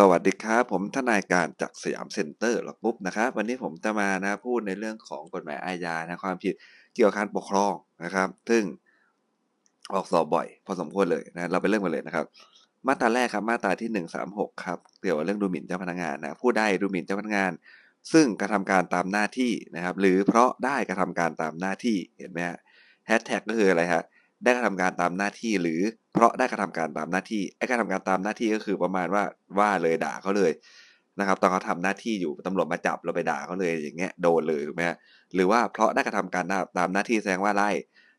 สวัสดีครับ ผมทนายการจาก Siam Center Law Group นะครับวันนี้ผมจะมานะพูดในเรื่องของกฎหมายอาญานะความผิดเกี่ยวกับการปกครองนะครับ ซึ่งออกสอบบ่อย พอสมควรเลยนะเราไปเริ่มกันเลยนะครับ มาตราแรกครับมาตราที่หนึ่งสามหกครับเกี่ยวกับเรื่องดูหมิ่นเจ้าพนักงานนะผู้ใดดูหมิ่นเจ้าพนักงาน ซึ่งกระทำการตามหน้าที่นะครับ หรือเพราะได้กระทำการตามหน้าที่เห็นไหมฮะแฮชแท็กก็คืออะไรฮะ ได้กระทำการตามหน้าที่หรือเพราะได้กระทำการตามหน้าที่ไอ้การทำการตามหน้าที่ก็คือประมาณว่าว่าเลยด่าเขาเลยนะครับ ตอนเขาทำหน้าที่อยู่ตำรวจมาจับเราไปด่าเขาเลยอย่างเงี้ยโดนเลยถูกไหมหรือว่าเพราะได้กระทำการตามหน้าที่แสดงว่าไล่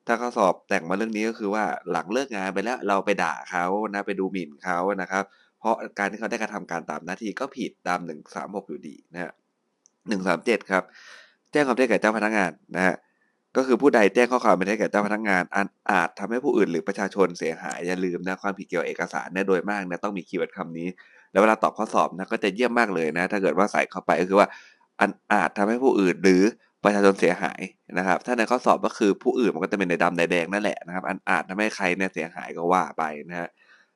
ถ้าเขาสอบแต่งมาเรื่องนี้ก็คือว่าหลังเลิกงานไปแล้วเราไปด่าเขานะไปดูหมิ่นเขานะครับ เพราะการที่เขาได้กระทำการตามหน้าที่ก็ผิดตามหนึ่งสามหกอยู่ดีนะฮะหนึ่งสามเจ็ดครับ แจ้งความเท็จแก่เจ้าพนักงานนะฮะ ก็คือผู้ใดแจ้งข้อความไม่ได้แก่เจ้าพนักงานอันอาจทำให้ผู้อื่นหรือประชาชนเสียหายอย่าลืมนะความผิดเกี่ยวเอกสารเนี่ยโดยมากนะต้องมี keyword คำนี้ แล้วเวลาตอบข้อสอบนะก็จะเยี่ยมมากเลยนะ ถ้าเกิดว่าใส่เข้าไปก็คือว่าอันอาจทำให้ผู้อื่นหรือประชาชนเสียหายนะครับ ถ้าในข้อสอบก็คือผู้อื่นมันก็จะเป็นนายดำนายแดงนั่นแหละนะครับ อันอาจทำให้ใครเนี่ยเสียหายก็ว่าไปนะฮะ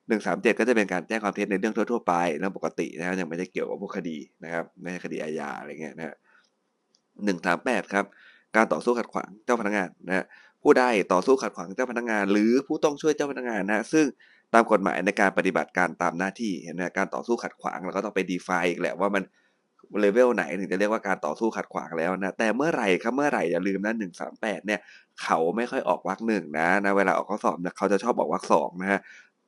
หนึ่งสามเจ็ดก็จะเป็นการแจ้งความเท็จในเรื่องทั่วๆไปเรื่องปกตินะยังไม่ได้เกี่ยวกับพวกคดีนะครับไม่ใช่คดีอาญาอะไรเงี้ยนะหนึ่งสามแปดครับ การต่อสู้ขัดขวางเจ้าพนักงานนะฮะผู้ใดต่อสู้ขัดขวางเจ้าพนักงาน หรือผู้ต้องช่วยเจ้าพนักงานนะซึ่งตามกฎหมายในการปฏิบัติการตามหน้าที่เห็นไหมการต่อสู้ขัดขวางเราก็ต้องไปดีไฟอีกแหละว่ามันเลเวลไหนถึงจะเรียกว่าการต่อสู้ขัดขวางแล้วนะแต่เมื่อไหร่ครับเมื่อไหร่อย่าลืมนะหนึ่งสามแปดเนี่ยเขาไม่ค่อยออกวรรคหนึ่งนะนะเวลาออกข้อสอบเนี่ยเขาจะชอบบอกวรรคสองนะฮะ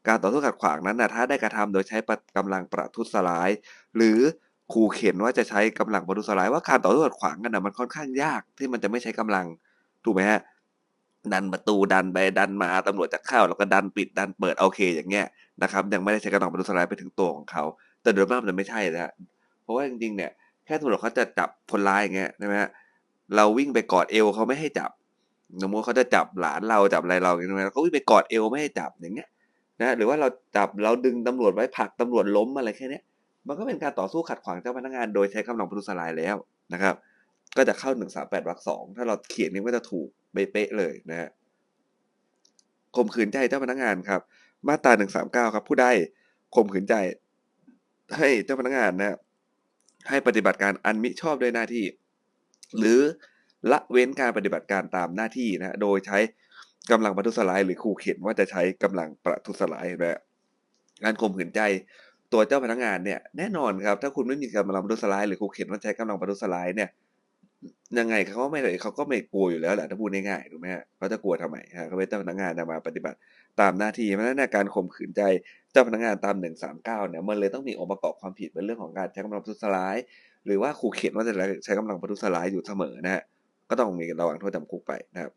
การต่อสู้ขัดขวางนั้นนะถ้าได้กระทำโดยใช้กำลังประทุษร้าย หรือ ขู่เข็นว่าจะใช้กำลังประทุษร้ายว่าการต่อสู้ขัดขวางกันนะมันค่อนข้างยากที่มันจะไม่ใช้กำลังถูกไหมฮะดันประตูดันไปดันมาตำรวจจะเข้าแล้วก็ดันปิดดันเปิดโอเคอย่างเงี้ยนะครับยังไม่ได้ใช้กำลังประทุษร้ายไปถึงตัวของเขา แต่โดยมากมันไม่ใช่นะเพราะว่าจริงๆเนี่ยแค่ตำรวจเขาจะจับคนร้ายอย่างเงี้ยใช่ไหมฮะเราวิ่งไปกอดเอวเขาไม่ให้จับสมมติเขาจะจับหลานเราจับอะไรเราอย่างเงี้ยเขาวิ่งไปกอดเอวไม่ให้จับอย่างเงี้ยนะหรือว่าเราจับเราดึงตำรวจไว้ผลักตำรวจล้มอะไรแค่นี้ มันก็เป็นการต่อสู้ขัดขวางเจ้าพนักงานโดยใช้กำลังประทุษร้ายแล้วนะครับ ก็จะเข้าหนึ่งสามแปดวรรคสองถ้าเราเขียนนี้ก็จะถูกเป๊ะเลยนะฮะข่มขืนใจเจ้าพนักงานครับ มาตราหนึ่งสามเก้าครับ ผู้ใดข่มขืนใจ ให้เจ้าพนักงานนะให้ปฏิบัติการอันมิชอบด้วยหน้าที่ หรือละเว้นการปฏิบัติการตามหน้าที่นะโดยใช้กำลังประทุษร้ายหรือขู่เข็นว่าจะใช้กำลังประทุษร้ายนะการข่มขืนใจ ตัวเจ้าพนักงานเนี่ยแน่นอนครับ ถ้าคุณไม่มีกำลังประทุษร้ายหรือขู่เข็นว่าใช้กำลังประทุษร้ายเนี่ยยังไงเขาก็ไม่เลยเขาก็ไม่กลัวอยู่แล้วแหละถ้าพูดง่ายๆถูกไหมฮะเขาจะกลัวทำไมฮะเขาเป็นเจ้าพนักงานมาปฏิบัติตามหน้าที่เพราะฉะนั้นการข่มขืนใจเจ้าพนักงานตามหนึ่งสามเก้าเนี่ยมันเลยต้องมีองค์ประกอบความผิดเป็นเรื่องของการใช้กำลังประทุษร้าย หรือว่าขู่เข็นว่าจะใช้กำลังประทุษร้ายอยู่เสมอนะฮะก็ต้องมีระว่างโทษจำคุกไปนะครับ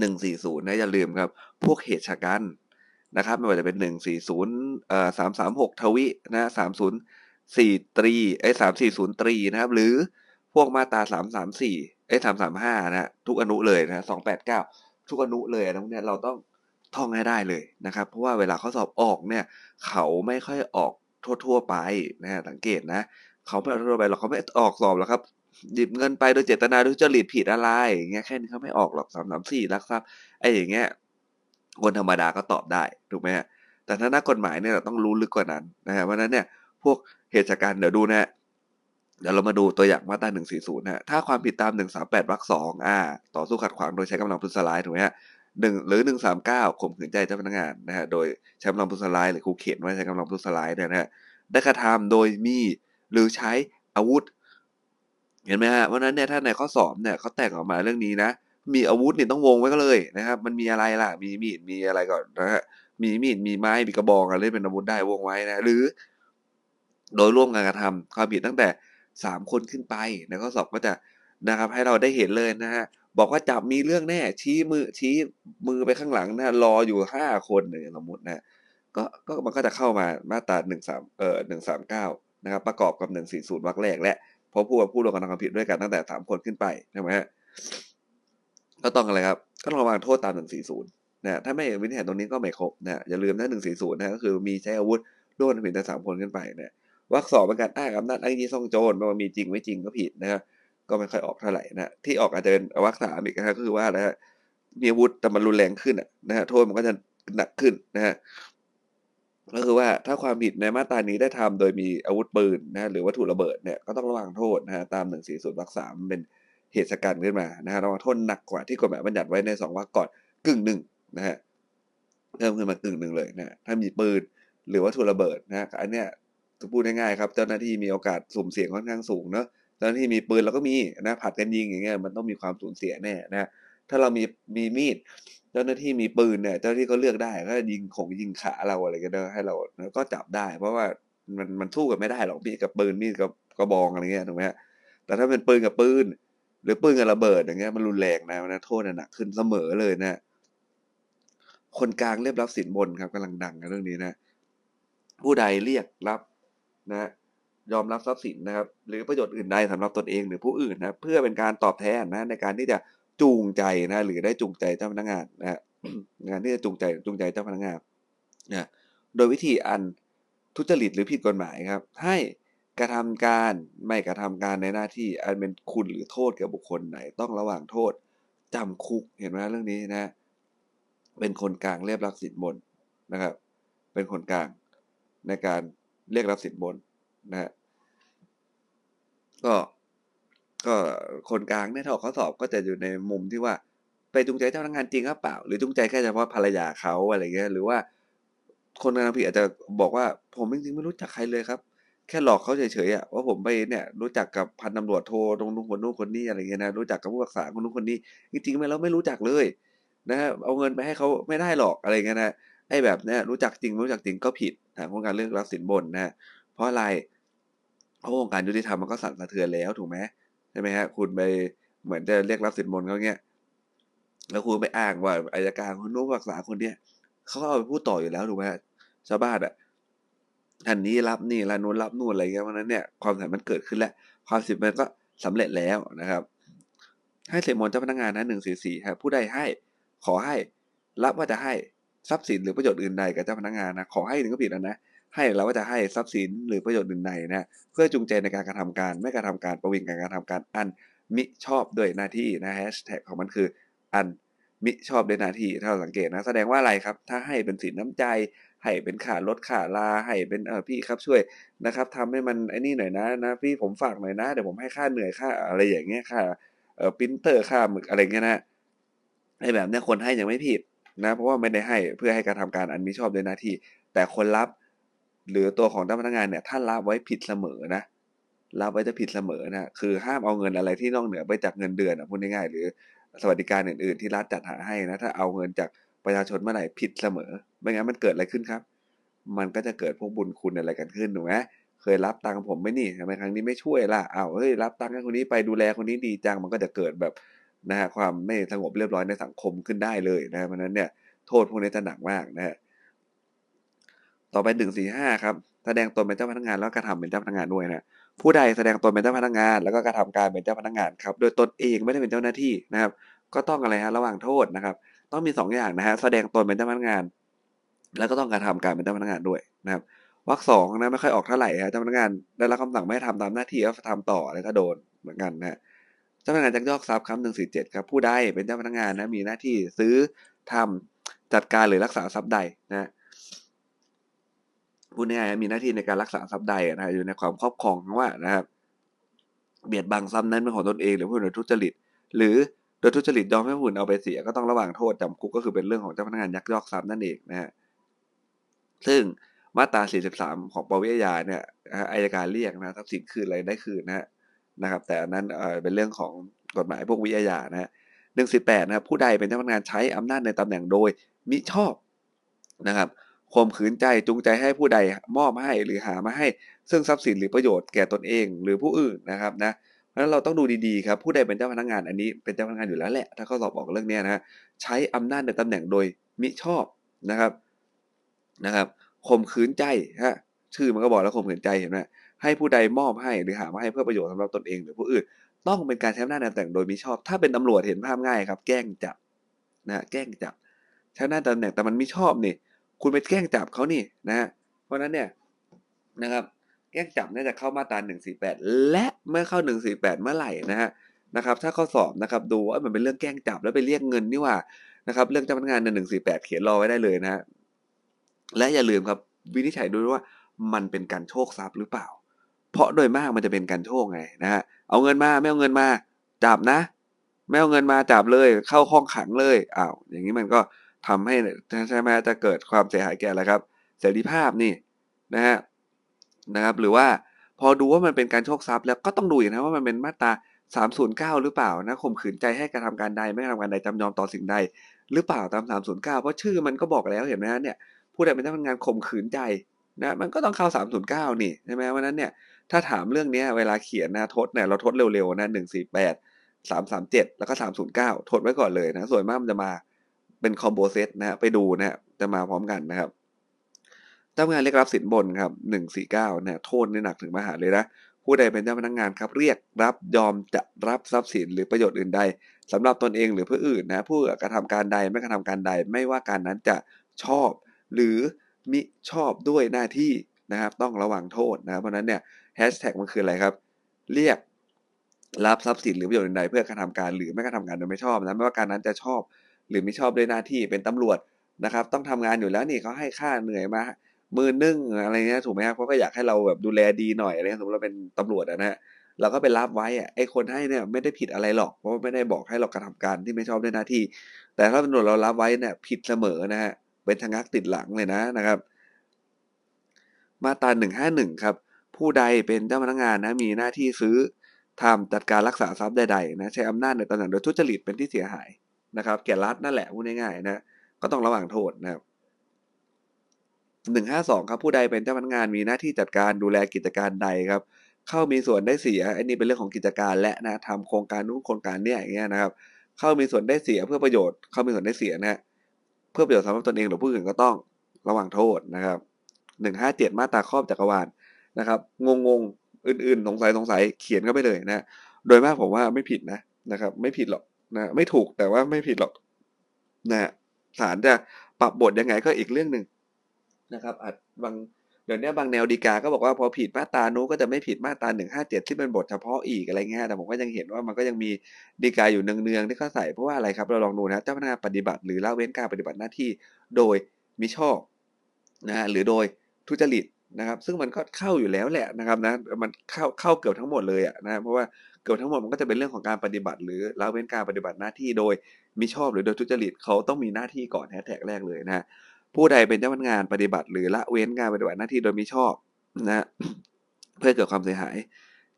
หนึ่งสี่ศูนย์นะอย่าลืมครับ พวกเหตุชะกัน นะครับไม่ว่าจะเป็นหนึ่งสี่ศูนย์เอ่อสามสามหกทวินะสามศูนย์สี่ตรีไอ้สามสี่ศูนย์ตรีนะครับ หรือพวกมาตราสามสามสี่ไอ้สามสามห้านะทุกอนุเลยนะสองแปดเก้าทุกอนุเลยนะพวกเนี้ยเราต้องท่องให้ได้เลยนะครับ เพราะว่าเวลาเขาสอบออกเนี่ย เขาไม่ค่อยออกทั่วๆไปนะฮะสังเกตนะเขาไม่ออกทั่วไปหรอกเขาไม่ออกสอบหรอกครับหยิบเงินไปโดยเจตนาโดยจริตผิดอะไรอย่างเงี้ยแค่นี้เขาไม่ออกหรอกสามสามสี่ลักทรัพย์ไอ้อย่างเงี้ย คนธรรมดาก็ตอบได้ถูกไหมฮะแต่ถ้านักกฎหมายเนี่ยเราต้องรู้ลึกกว่านั้นนะฮะเพราะนั้นเนี่ยพวกเหตุการณ์เดี๋ยวดูนะฮะเดี๋ยวเรามาดูตัวอย่างมาตราหนึ่งสี่ศูนย์นะถ้าความผิดตามหนึ่งสามแปดวรรคสองอ่าต่อสู้ขัดขวางโดยใช้กำลังพุทธลายถูกไหมฮะหนึ่งหรือหนึ่งสามเก้าข่มขืนใจเจ้าพนักงานนะฮะโดยใช้กำลังพุทธลายหรือขู่เข็นว่าใช้กำลังพุทธลายเนี่ยนะฮะได้กระทำโดยมีหรือใช้อาวุธ เห็นไหมฮะเพราะนั้นเนี่ยถ้าในข้อสอบเนี่ยเขาแต่งออกมาเรื่องนี้นะ มีอาวุธเนี่ยต้องวงไว้ก็เลยนะครับ มันมีอะไรล่ะ มีมีดมีอะไรก่อนนะฮะมีมีดมีไม้มีกระบอกอะไรเป็นอาวุธได้วงไว้นะหรือ โดยร่วมกันกระทำความผิดตั้งแต่สามคนขึ้นไปในข้อสอบก็จะนะครับ ให้เราได้เห็นเลยนะฮะบอกว่าจับมีเรื่องแน่ ชี้มือชี้มือไปข้างหลังนะรออยู่ห้าคนเนี่ยสมมตินะก็ก็มันก็จะเข้ามามาตราหนึ่งสามเอ่อหนึ่งสามเก้านะครับ ประกอบกับหนึ่งสี่ศูนย์วรรคแรกและเพราะผู้ผู้ร่วมกระทำความผิดด้วยกันตั้งแต่สามคนขึ้นไปใช่ไหมฮะ ก็ต้องอะไรครับ ก็ต้องระวังโทษตามหนึ่งสี่ศูนย์นะถ้าไม่วินิจฉัยตรงนี้ก็ไม่ครบนะอย่าลืมนะหนึ่งสี่ศูนย์นะก็คือมีใช้อาวุธร่วมกันผิดแต่สามคนขึ้นไปเนี่ยวรรคสองเป็นการอ้างอำนาจอ้างยี่ซ่องโจรม่ว่ามีจริงไม่จริงก็ผิดนะก็ไม่ค่อยออกเท่าไหร่นะที่ออกอาจจะเป็นวรรคสามอีกนะก็คือว่านะฮะมีอาวุธแต่มันรุนแรงขึ้นนะฮะโทษมันก็จะหนักขึ้นนะฮะก็คือว่าถ้าความผิดในมาตรานี้ได้ทำโดยมีอาวุธปืนนะหรือวัตถุระเบิดเนี่ยก็ต้องระวังโทษนะฮะตามหนึ่งสี่ศูนย์วรรคสามเป็น เหตุสกันขึ้นมานะฮะระวังโทษหนักกว่าที่กฎหมายบัญญัติไว้ในสองวรรคก่อนกึ่งหนึ่งนะฮะเพิ่มขึ้นมากึ่งหนึ่งเลยนะถ้ามีปืนหรือวัตถุระเบิดนะอันเนี้ยจะพูดง่ายๆครับเจ้าหน้าที่มีโอกาสสุ่มเสี่ยงค่อนข้างสูงเนาะเจ้าหน้าที่มีปืนเราก็มีนะผัดกันยิงอย่างเงี้ยมันต้องมีความสูญเสียแน่นะถ้าเรามีมีมีด เจ้าหน้าที่มีปืนเนี่ยเจ้าหน้าที่ก็เลือกได้ก็ยิงของยิงขาเราอะไรก็ได้ให้เราก็จับได้ เพราะว่ามันมันสู้กันไม่ได้หรอกมีดกับปืนมีดกับกระบองอะไรเงี้ยถูกไหมฮะแต่ถ้าเป็นปืนกับปืน รือปืนกับระเบิดอย่างเงี้ยมันรุนแรงนะนะโทษหนักขึ้นเสมอเลยนะ คนกลางเรียบรับสินบนครับกำลังดังกันเรื่องนี้นะ ผู้ใดเรียกรับนะ ยอมรับทรัพย์สินนะครับ หรือประโยชน์อื่นใดสำหรับตนเองหรือผู้อื่นนะเพื่อเป็นการตอบแทนนะในการที่จะจูงใจนะ หรือได้จูงใจเจ้าพนักงานนะงานที่จะจูงใจจูงใจเจ้าพนักงานนะโดยวิธีอันทุจริตหรือผิดกฎหมายครับ ให้ กระทำการไม่กระทำการในหน้าที่อันเป็นคุณหรือโทษแก่บุคคลไหนต้องระหว่างโทษจำคุกเห็นไหมเรื่องนี้นะ เป็นคนกลางเรียกรับสินบนนะครับ เป็นคนกลางในการเรียกรับสินบนนะฮะก็ก็คนกลางเนี่ยถ้าอกข้อสอบก็จะอยู่ในมุมที่ว่า ไปจูงใจเจ้าพนักงานจริงหรือเปล่า หรือจูงใจแค่เฉพาะภรรยาเขาอะไรเงี้ยหรือว่าคนกำลังผิดอาจจะบอกว่าผมจริงๆไม่รู้จักใครเลยครับ แค่หลอกเขาเฉยๆอะว่าผมไปเนี่ยรู้จักกับพันตำรวจโทรตรงนู้นคนนู้นคนนี้อะไรเงี้ยนะรู้จักกับผู้รักษาคนนู้นคนนี้จริงๆไม่เราไม่รู้จักเลยนะฮะเอาเงินไปให้เขาไม่ได้หรอกอะไรเงี้ยนะไอ้แบบเนี้ยรู้จักจริงรู้จักจริงก็ผิดฐานของการเรียกรับสินบนนะ เพราะอะไรเพราะวงการยุติธรรมมันก็สั่นสะเทือนแล้วถูกไหมใช่ไหมฮะคุณไปเหมือนจะเรียกรับสินบนเขาเงี้ยแล้วคุณไปอ้างว่าอายการคนนู้นรักษาคนเนี้ยเขาก็เอาไปพูดต่ออยู่แล้วถูกไหมชาวบ้านอะ อันนี้รับนี่ละนู้นรับนู่นอะไรเงี้ยเพราะนั้นเนี่ยความสัมพันธ์เกิดขึ้นแล้ว ความสิทธิ์มันก็สำเร็จแล้วนะครับ ให้เสมนเจ้าพนักงานนะหนึ่งสี่สี่ครับผู้ใดให้ขอให้รับว่าจะให้ทรัพย์สินหรือประโยชน์อื่นใดกับเจ้าพนักงานนะขอให้หนึ่งก็ผิดแล้วนะให้เราว่าจะให้ทรัพย์สินหรือประโยชน์อื่นใดนะเพื่อจูงใจในการกระทำการไม่กระทำการประวิงการกระทำการอันมิชอบด้วยหน้าที่นะแฮชแท็กของมันคืออัน มิชอบด้วยหน้าที่ถ้าเราสังเกตนะแสดงว่าอะไรครับ ถ้าให้เป็นสินน้ำใจ ให้เป็นค่ารถค่าลาให้เป็นเออพี่ครับช่วยนะครับทำให้มันไอ้นี่หน่อยนะนะพี่ผมฝากหน่อยนะเดี๋ยวผมให้ค่าเหนื่อยค่าอะไรอย่างเงี้ยค่าเออพิมพ์เตอร์ค่าหมึกอะไรเงี้ยนะไอ้แบบเนี้ยคนให้ยังไม่ผิดนะเพราะว่าไม่ได้ให้เพื่อให้การทำการอันมิชอบด้วยหน้าที่ แต่คนรับหรือตัวของเจ้าพนักงานเนี่ยท่านรับไว้ผิดเสมอนะรับไว้จะผิดเสมอนะคือห้ามเอาเงินอะไรที่นอกเหนือไปจากเงินเดือนอะพูดง่ายๆหรือ สวัสดิการอื่นๆ ที่รัฐจัดหาให้นะถ้าเอาเงินจากประชาชนเมื่อไหร่ผิดเสมอ ไม่งั้นมันเกิดอะไรขึ้นครับ มันก็จะเกิดพวกบุญคุณอะไรกันขึ้นถูกไหมเคยรับตังค์ผมไม่นี่ทำไมครั้งนี้ไม่ช่วยล่ะอ้าเฮ้ยรับตังค์คนนี้ไปดูแลคนนี้ดีจังมันก็จะเกิดแบบนะฮะความไม่สงบเรียบร้อยในสังคมขึ้นได้เลยนะเพราะนั้นเนี่ยโทษพวกนี้จะหนักมากนะฮะต่อไปหนึ่งสี่ห้าครับแสดงตนเป็นเจ้าพนักงานแล้วกระทำเป็นเจ้าพนักงานด้วยนะ ผู้ใดแสดงตนเป็นเจ้าพนักงาน แล้วก็กระทำการเป็นเจ้าพนักงานครับ โดยตนเองไม่ได้เป็นเจ้าหน้าที่นะครับ ก็ต้องอะไรฮะระหว่างโทษนะครับ ต้องมีสองอย่างนะฮะแสดงตนเป็นเจ้าพนักงาน แล้วก็ต้องกระทำการเป็นเจ้าพนักงานด้วยนะครับวรรคสองนะไม่ค่อยออกเท่าไหร่ฮะเจ้าพนักงานได้รับคำสั่งไม่ทำตามหน้าที่ก็ทำต่ออะไรก็โดนเหมือนกันนะเจ้าพนักงานจักยอกทรัพย์คำหนึ่งสี่เจ็ดครับผู้ใดเป็นเจ้าพนักงานนะมีหน้าที่ซื้อทำจัดการหรือรักษาทรัพย์ใดนะ ผู้นี้มีหน้าที่ในการรักษาทรัพย์ใดนะอยู่ในความครอบครองว่านะครับ เบียดบังทรัพย์นั้นเป็นของตนเองหรือผู้อื่นโดยทุจริต หรือโดยทุจริตยอมให้ผู้อื่นเอาไปเสียก็ต้องระหว่างโทษจำคุกก็คือเป็นเรื่องของเจ้าพนักงานยักยอกทรัพย์นั่นเองนะฮะซึ่งมาตรา 43 ของปวิทยาเนี่ยอายการเรียกนะทรัพย์สินคืนอะไรได้คืนนะนะครับ แต่อันนั้นเออเป็นเรื่องของกฎหมายพวกวิทยานะฮะหนึ่งสิบแปดนะครับผู้ใดเป็นเจ้าพนักงานใช้อำนาจในตำแหน่งโดยมิชอบนะครับ ข่มขืนใจจูงใจให้ผู้ใดมอบให้หรือหามาให้ ซึ่งทรัพย์สินหรือประโยชน์แก่ตนเอง หรือผู้อื่นนะครับนะเพราะฉะนั้นเราต้องดูดีๆครับผู้ใดเป็นเจ้าพนักงานอันนี้เป็นเจ้าพนักงานอยู่แล้วแหละถ้าเขาสอบออกเรื่องนี้นะใช้อำนาจในตำแหน่งโดยมิชอบนะครับนะครับข่มขืนใจฮะชื่อมันก็บอกแล้วข่มขืนใจเห็นไหมให้ผู้ใดมอบให้หรือหามาให้เพื่อประโยชน์สำหรับตนเองหรือผู้อื่น ต้องเป็นการใช้อำนาจในตำแหน่งโดยมิชอบ ถ้าเป็นตำรวจเห็นภาพง่ายครับ แกล้งจับนะแกล้งจับใช้อำนาจตำแหน่งแต่มันมิชอบนี่ คุณไปแกล้งจับเขานี่นะฮะเพราะนั้นเนี่ยนะครับแกล้งจับน่าจะเข้ามาตรา148 และเมื่อเข้า 148 เมื่อไหร่นะฮะนะครับ ถ้าเขาสอบนะครับดูว่ามันเป็นเรื่องแกล้งจับแล้วไปเรียกเงินนี่ว่านะครับ เรื่องเจ้าพนักงานใน148 เขียนรอไว้ได้เลยนะฮะและอย่าลืมครับวินิจฉัยดูว่ามันเป็นการโชคทรัพย์หรือเปล่า เพราะโดยมากมันจะเป็นการโชคไงนะฮะเอาเงินมาไม่เอาเงินมาจับนะ ไม่เอาเงินมาจับเลย เข้าห้องขังเลยอ้าวอย่างนี้มันก็ ทำให้ใช่ไหมจะเกิดความเสียหายแก่อะไรครับ เสรีภาพนี่นะฮะนะครับ หรือว่าพอดูว่ามันเป็นการโชคทรัพย์แล้วก็ต้องดูอีกนะว่ามันเป็นมาตรา309 หรือเปล่านะข่มขืนใจให้กระทำการใดไม่กระทำการใดจำยอมต่อสิ่งใด หรือเปล่าตาม 309 เพราะชื่อมันก็บอกแล้วเห็นไหมฮะเนี่ยผู้ใดเป็นเจ้าพนักงานข่มขืนใจนะมันก็ต้องเข้า 309 นี่ใช่ไหมวันนั้นเนี่ยถ้าถามเรื่องนี้เวลาเขียนนะทดเนี่ยเราทดเร็วๆนะ148 337 แล้วก็ 309 ทดไว้ก่อนเลยนะส่วนมากมันจะมา เป็นคอมโบเซตนะไปดูนะจะมาพร้อมกันนะครับเจ้าพนักงานเรียกรับสินบนครับ149เนี่ยโทษนี่หนักถึงมหาเลยนะผู้ใดเป็นเจ้าพนักงานครับเรียกรับยอมจะรับทรัพย์สินหรือประโยชน์อื่นใดสำหรับตนเองหรือผู้อื่นนะผู้กระทำการใดไม่กระทำการใด ไม่ว่าการนั้นจะชอบ หรือมิชอบด้วยหน้าที่นะครับ ต้องระวังโทษนะครับเพราะนั้นเนี่ยแฮชแท็กมันคืออะไรครับ เรียกรับทรัพย์สินหรือประโยชน์อื่นใดเพื่อกระทำการหรือไม่กระทำการโดยไม่ชอบนะไม่ว่าการนั้นจะชอบ หรือไม่ชอบด้วยหน้าที่เป็นตำรวจนะครับ ต้องทำงานอยู่แล้วนี่เขาให้ค่าเหนื่อยมามือนึ่งอะไรเงี้ยถูกไหมครับเขาก็อยากให้เราแบบดูแลดีหน่อยอะไรเงี้ยสมมติเราเป็นตำรวจนะฮะเราก็ไปรับไว้อะไอ้คนให้เนี่ยไม่ได้ผิดอะไรหรอกเพราะไม่ได้บอกให้เรากระทำการที่ไม่ชอบด้วยหน้าที่ แต่ถ้าตำรวจเรารับไว้เนี่ยผิดเสมอนะฮะเป็นทางักติดหลังเลยนะนะครับ มาตราหนึ่งห้าหนึ่งครับ ผู้ใดเป็นเจ้าพนักงานนะมีหน้าที่ซื้อทำจัดการรักษาทรัพย์ใดๆนะใช้อำนาจในตำแหน่งโดยทุจริตเป็นที่เสียหาย นะครับแก่รัฐนั่นแหละพูดง่ายๆนะก็ต้องระวังโทษนะครับหนึ่งห้าสองครับผู้ใดเป็นเจ้าพนักงานมีหน้าที่จัดการดูแลกิจการใดครับ เข้ามีส่วนได้เสียอันนี้เป็นเรื่องของกิจการและนะทำโครงการนู้นโครงการเนี้ยอย่างเงี้ยนะครับ เข้ามีส่วนได้เสียเพื่อประโยชน์ เข้ามีส่วนได้เสียนะเพื่อประโยชน์สำหรับตนเองหรือผู้อื่นก็ต้องระวังโทษนะครับหนึ่งห้าเจ็ดมาตราครอบจักรวาลนะครับงงงอื่นๆ สงสัยสงสัยเขียนก็ไปเลยนะ โดยมากผมว่าไม่ผิดนะนะครับ ไม่ผิดหรอก นะไม่ถูกแต่ว่าไม่ผิดหรอกนะศาลจะปรับบทยังไงก็อีกเรื่องหนึ่งนะครับอาจบางเดี๋ยวนี้บางแนวดีกาก็บอกว่าพอผิดมาตรานู้ก็จะไม่ผิดมาตราหนึ่งห้าเจ็ดที่เป็นบทเฉพาะอีกอะไรเงี้ยแต่ผมก็ยังเห็นว่ามันก็ยังมีดีกาอยู่เนืองๆที่เขาใส่เพราะว่าอะไรครับเราลองดูนะเจ้าพนักงานปฏิบัติหรือละเว้นการปฏิบัติหน้าที่โดยมิชอบนะหรือโดยทุจริตนะครับ ซึ่งมันก็เข้าอยู่แล้วแหละนะครับนะมันเข้าเข้าเกือบทั้งหมดเลยอะนะเพราะว่า กือบทั้งหมดมันก็จะเป็นเรื่องของการปฏิบัติ หรือละเว้นการปฏิบัติหน้าที่โดยมิชอบหรือโดยทุจริตเขาต้องมีหน้าที่ก่อนแฮชแท็กแรกเลยนะผู้ใดเป็นเจ้าพนักงานปฏิบัติ หรือละเว้นการปฏิบัติหน้าที่โดยมิชอบนะเพื่อเกิดความเสียหาย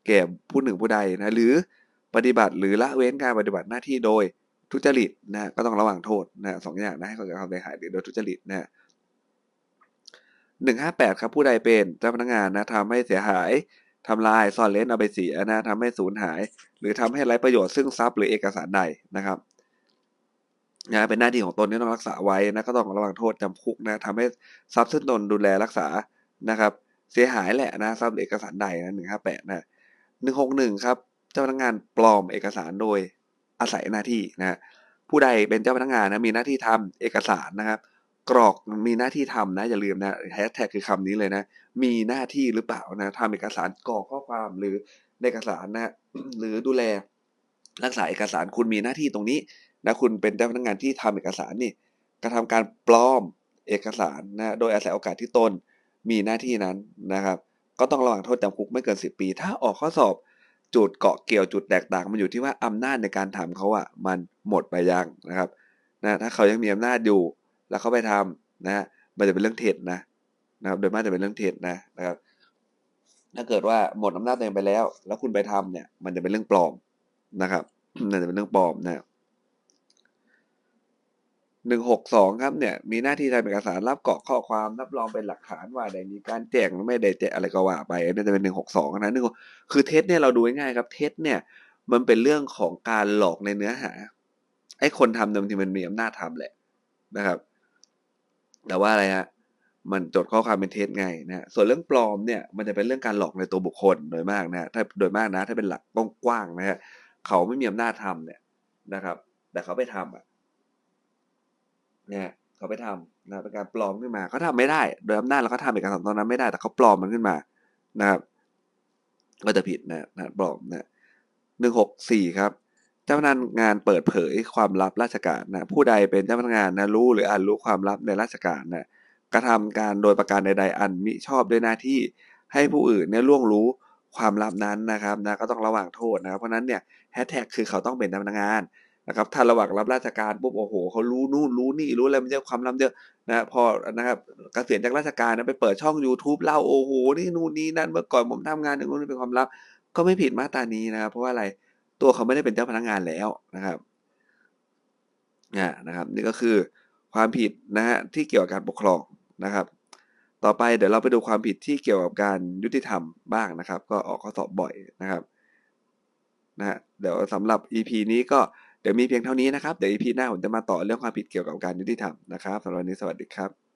แก่ผู้หนึ่งผู้ใดนะหรือปฏิบัติ หรือละเว้นการปฏิบัติหน้าที่โดยทุจริตนะก็ต้องระวังโทษนะสองอย่างนะให้เกิดความเสียหายหรือโดยทุจริตนะหนึ่งห้าแปดครับผู้ใดเป็นเจ้าพนักงานนะทำให้เสียหาย ทำลายซ่อนเล้นเอาไปเสียนะทำให้สูญหาย หรือทำให้ไร้ประโยชน์ซึ่งทรัพย์หรือเอกสารใดนะครับนะเป็นหน้าที่ของตนที่ต้องรักษาไว้นะก็ต้องระวังโทษจำคุกนะทำให้ทรัพย์ซึ่งตนดูแลรักษานะครับ เสียหายแหละนะทรัพย์เอกสารใดนะหนึ่งห้าแปดนะหนึ่งหกหนึ่งครับ เจ้าพนักงานปลอมเอกสารโดยอาศัยหน้าที่นะผู้ใดเป็นเจ้าพนักงานนะมีหน้าที่ทำเอกสารนะครับ กรอกมีหน้าที่ทำนะอย่าลืมนะแฮชแท็กคือคำนี้เลยนะ มีหน้าที่หรือเปล่านะทำเอกสารกรอกข้อความหรือเอกสารนะหรือดูแลรักษาเอกสารคุณมีหน้าที่ตรงนี้นะคุณเป็นเจ้าพนักงานที่ทำเอกสารนี่กระทาการปลอมเอกสารนะโดยอาศัยโอกาสที่ตนมีหน้าที่นั้นนะครับ ก็ต้องระวังโทษจำคุกไม่เกิน 10 ปี ถ้าออกข้อสอบจุดเกาะเกี่ยวจุดแตกต่างมันอยู่ที่ว่าอำนาจในการทำเขาอะมันหมดไปยังนะครับนะถ้าเขายังมีอำนาจอยู่ แล้วเขาไปทำนะมันจะเป็นเรื่องเท็จนะนะครับโดยมากจะเป็นเรื่องเท็จนะนะครับ ถ้าเกิดว่าหมดอำนาจตัวเองไปแล้ว แล้วคุณไปทำเนี่ย มันจะเป็นเรื่องปลอมนะครับมันจะเป็นเรื่องปลอมนะหนึ่งหกสองครับเนี่ย มีหน้าที่ทำเอกสารรับกรอกข้อความรับรองเป็นหลักฐานว่าได้มีการแจ้งไม่ได้แจ้งอะไรก็ว่าไปนี่จะเป็นหนึ่งหกสองนะหนึ่งคือเท็จเนี่ยเราดูง่ายครับ เท็จเนี่ย มันเป็นเรื่องของการหลอกในเนื้อหาไอ้คนทำเดิมทีมันมีอำนาจทำแหละนะครับ แต่ว่าอะไรฮะมันจดข้อความเป็นเท็จไงนะส่วนเรื่องปลอมเนี่ยมันจะเป็นเรื่องการหลอกในตัวบุคคลโดยมากนะถ้าโดยมากนะ ถ้าเป็นหลักกว้างๆนะฮะเขาไม่มีอำนาจทำเนี่ยนะครับ แต่เขาไปทำอะเนี่ยเขาไปทำนะเป็นการปลอมขึ้นมาเขาทำไม่ได้ โดยอำนาจแล้วเขาทำเอกสารตอนนั้นไม่ได้ แต่เขาปลอมมันขึ้นมานะครับ ก็จะผิดนะนะปลอมนะหนึ่งหกสี่ครับ จ้าพนักงานเปิดเผยความลับราชการนะผู้ใดเป็นเจ้าพนักงานนะรู้หรืออ่านรู้ความลับในราชการนะกระทำการโดยประการใด ๆ อันมิชอบด้วยหน้าที่ให้ผู้อื่นเนี่ยล่วงรู้ความลับนั้นนะครับนะก็ต้องระวังโทษนะครับเพราะนั้นเนี่ยแฮชแท็กคือเขาต้องเป็นเจ้าพนักงานนะครับถ้าระหว่างรับราชการปุ๊บโอ้โหเขารู้นู่นรู้นี่รู้อะไรมันเยอะความลับเยอะนะพอนะครับเกษียณจากราชการนะไปเปิดช่อง YouTube เล่าโอ้โหนี่นู่นนี่นั่นเมื่อก่อนผมทำงานอย่างนู้นเป็นความลับ ก็ไม่ผิดมาตรานี้นะครับเพราะว่าอะไร ตัวเขาไม่ได้เป็นเจ้าพนักงานแล้วนะครับนี่นะครับ นี่ก็คือความผิดนะฮะที่เกี่ยวกับการปกครองนะครับ ต่อไปเดี๋ยวเราไปดูความผิดที่เกี่ยวกับการยุติธรรมบ้างนะครับ ก็ออกข้อสอบบ่อยนะครับนะฮะเดี๋ยวสำหรับ EP นี้ก็เดี๋ยวมีเพียงเท่านี้นะครับ เดี๋ยว EP หน้าผมจะมาต่อเรื่องความผิดเกี่ยวกับการยุติธรรมนะครับสำหรับวันนี้สวัสดีครับ